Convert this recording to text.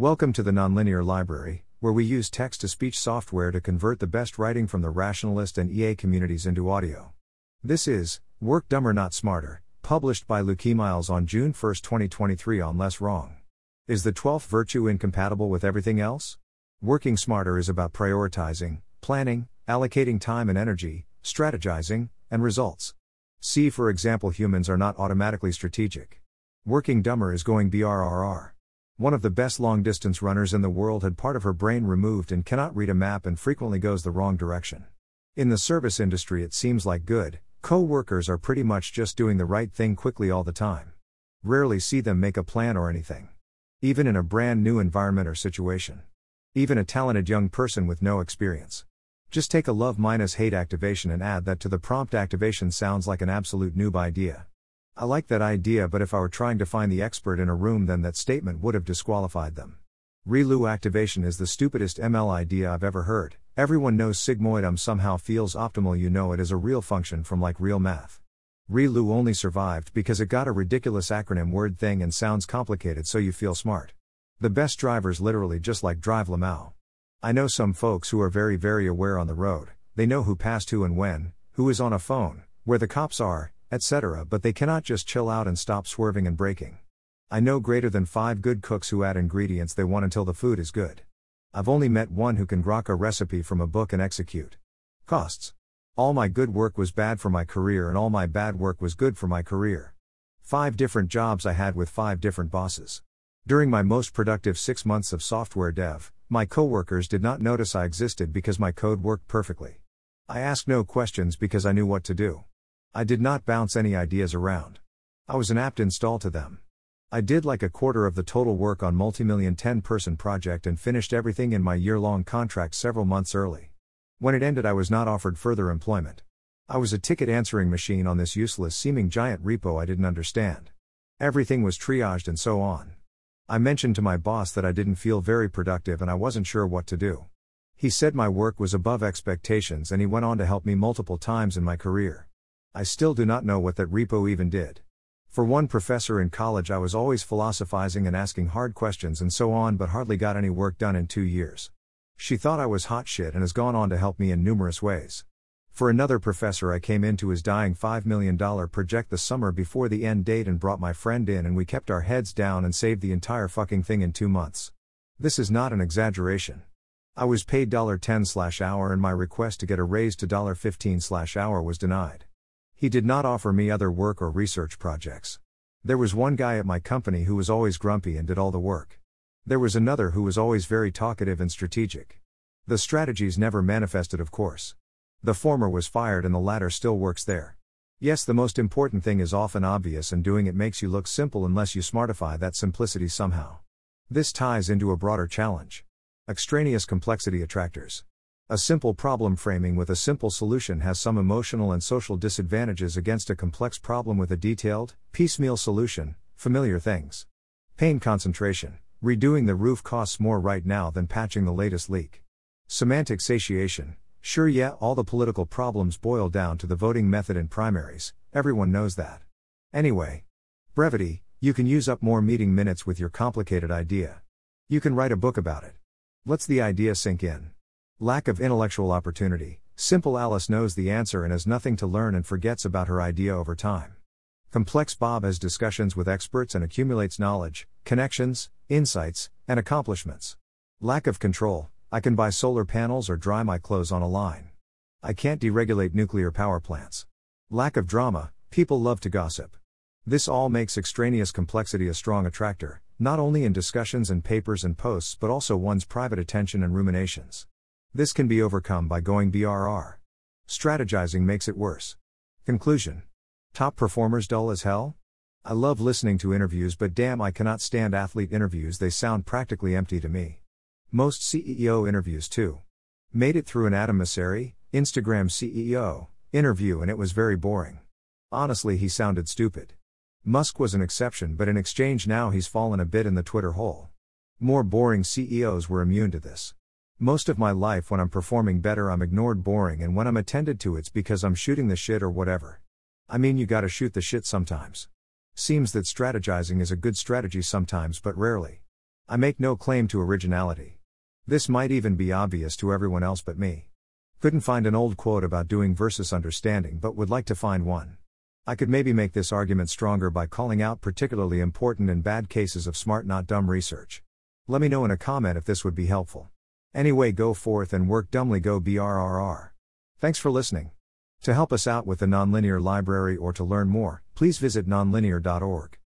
Welcome to the Nonlinear Library, where we use text to speech software to convert the best writing from the rationalist and EA communities into audio. This is Work Dumber Not Smarter, published by Luke Miles on June 1, 2023 on Less Wrong. Is the 12th virtue incompatible with everything else? Working smarter is about prioritizing, planning, allocating time and energy, strategizing, and results. See, for example, humans are not automatically strategic. Working dumber is going BRRR. One of the best long distance runners in the world had part of her brain removed and cannot read a map and frequently goes the wrong direction. In the service industry, it seems like good, co workers are pretty much just doing the right thing quickly all the time. Rarely see them make a plan or anything. Even in a brand new environment or situation. Even a talented young person with no experience. Just take a love minus hate activation and add that to the prompt activation sounds like an absolute noob idea. I like that idea, but if I were trying to find the expert in a room, then that statement would have disqualified them. ReLU activation is the stupidest ML idea I've ever heard. Everyone knows sigmoid um somehow feels optimal, you know it is a real function from like real math. ReLU only survived because it got a ridiculous acronym word thing and sounds complicated so you feel smart. The best drivers literally just like drive Lamau. I know some folks who are very, very aware on the road, they know who passed who and when, who is on a phone, where the cops are, etc., but they cannot just chill out and stop swerving and braking. I know greater than five good cooks who add ingredients they want until the food is good. I've only met one who can grok a recipe from a book and execute. Costs. All my good work was bad for my career, and all my bad work was good for my career. Five different jobs I had with five different bosses. During my most productive six months of software dev, my coworkers did not notice I existed because my code worked perfectly. I asked no questions because I knew what to do. I did not bounce any ideas around. I was an apt install to them. I did like a quarter of the total work on multi-million 10-person project and finished everything in my year-long contract several months early. When it ended I was not offered further employment. I was a ticket answering machine on this useless seeming giant repo I didn't understand. Everything was triaged and so on. I mentioned to my boss that I didn't feel very productive and I wasn't sure what to do. He said my work was above expectations and he went on to help me multiple times in my career. I still do not know what that repo even did. For one professor in college, I was always philosophizing and asking hard questions and so on, but hardly got any work done in two years. She thought I was hot shit and has gone on to help me in numerous ways. For another professor, I came into his dying $5 million project the summer before the end date and brought my friend in, and we kept our heads down and saved the entire fucking thing in two months. This is not an exaggeration. I was paid $10 slash hour, and my request to get a raise to $15 slash hour was denied. He did not offer me other work or research projects. There was one guy at my company who was always grumpy and did all the work. There was another who was always very talkative and strategic. The strategies never manifested, of course. The former was fired and the latter still works there. Yes, the most important thing is often obvious, and doing it makes you look simple unless you smartify that simplicity somehow. This ties into a broader challenge extraneous complexity attractors. A simple problem framing with a simple solution has some emotional and social disadvantages against a complex problem with a detailed, piecemeal solution, familiar things. Pain concentration. Redoing the roof costs more right now than patching the latest leak. Semantic satiation. Sure, yeah, all the political problems boil down to the voting method in primaries, everyone knows that. Anyway. Brevity. You can use up more meeting minutes with your complicated idea. You can write a book about it. Let's the idea sink in. Lack of intellectual opportunity. Simple Alice knows the answer and has nothing to learn and forgets about her idea over time. Complex Bob has discussions with experts and accumulates knowledge, connections, insights, and accomplishments. Lack of control. I can buy solar panels or dry my clothes on a line. I can't deregulate nuclear power plants. Lack of drama. People love to gossip. This all makes extraneous complexity a strong attractor, not only in discussions and papers and posts but also one's private attention and ruminations. This can be overcome by going BRR. Strategizing makes it worse. Conclusion Top performers dull as hell? I love listening to interviews, but damn, I cannot stand athlete interviews, they sound practically empty to me. Most CEO interviews, too. Made it through an Adam Instagram CEO, interview, and it was very boring. Honestly, he sounded stupid. Musk was an exception, but in exchange, now he's fallen a bit in the Twitter hole. More boring CEOs were immune to this. Most of my life, when I'm performing better, I'm ignored boring, and when I'm attended to, it's because I'm shooting the shit or whatever. I mean, you gotta shoot the shit sometimes. Seems that strategizing is a good strategy sometimes, but rarely. I make no claim to originality. This might even be obvious to everyone else but me. Couldn't find an old quote about doing versus understanding, but would like to find one. I could maybe make this argument stronger by calling out particularly important and bad cases of smart not dumb research. Let me know in a comment if this would be helpful. Anyway, go forth and work dumbly, go BRRR. Thanks for listening. To help us out with the Nonlinear Library or to learn more, please visit nonlinear.org.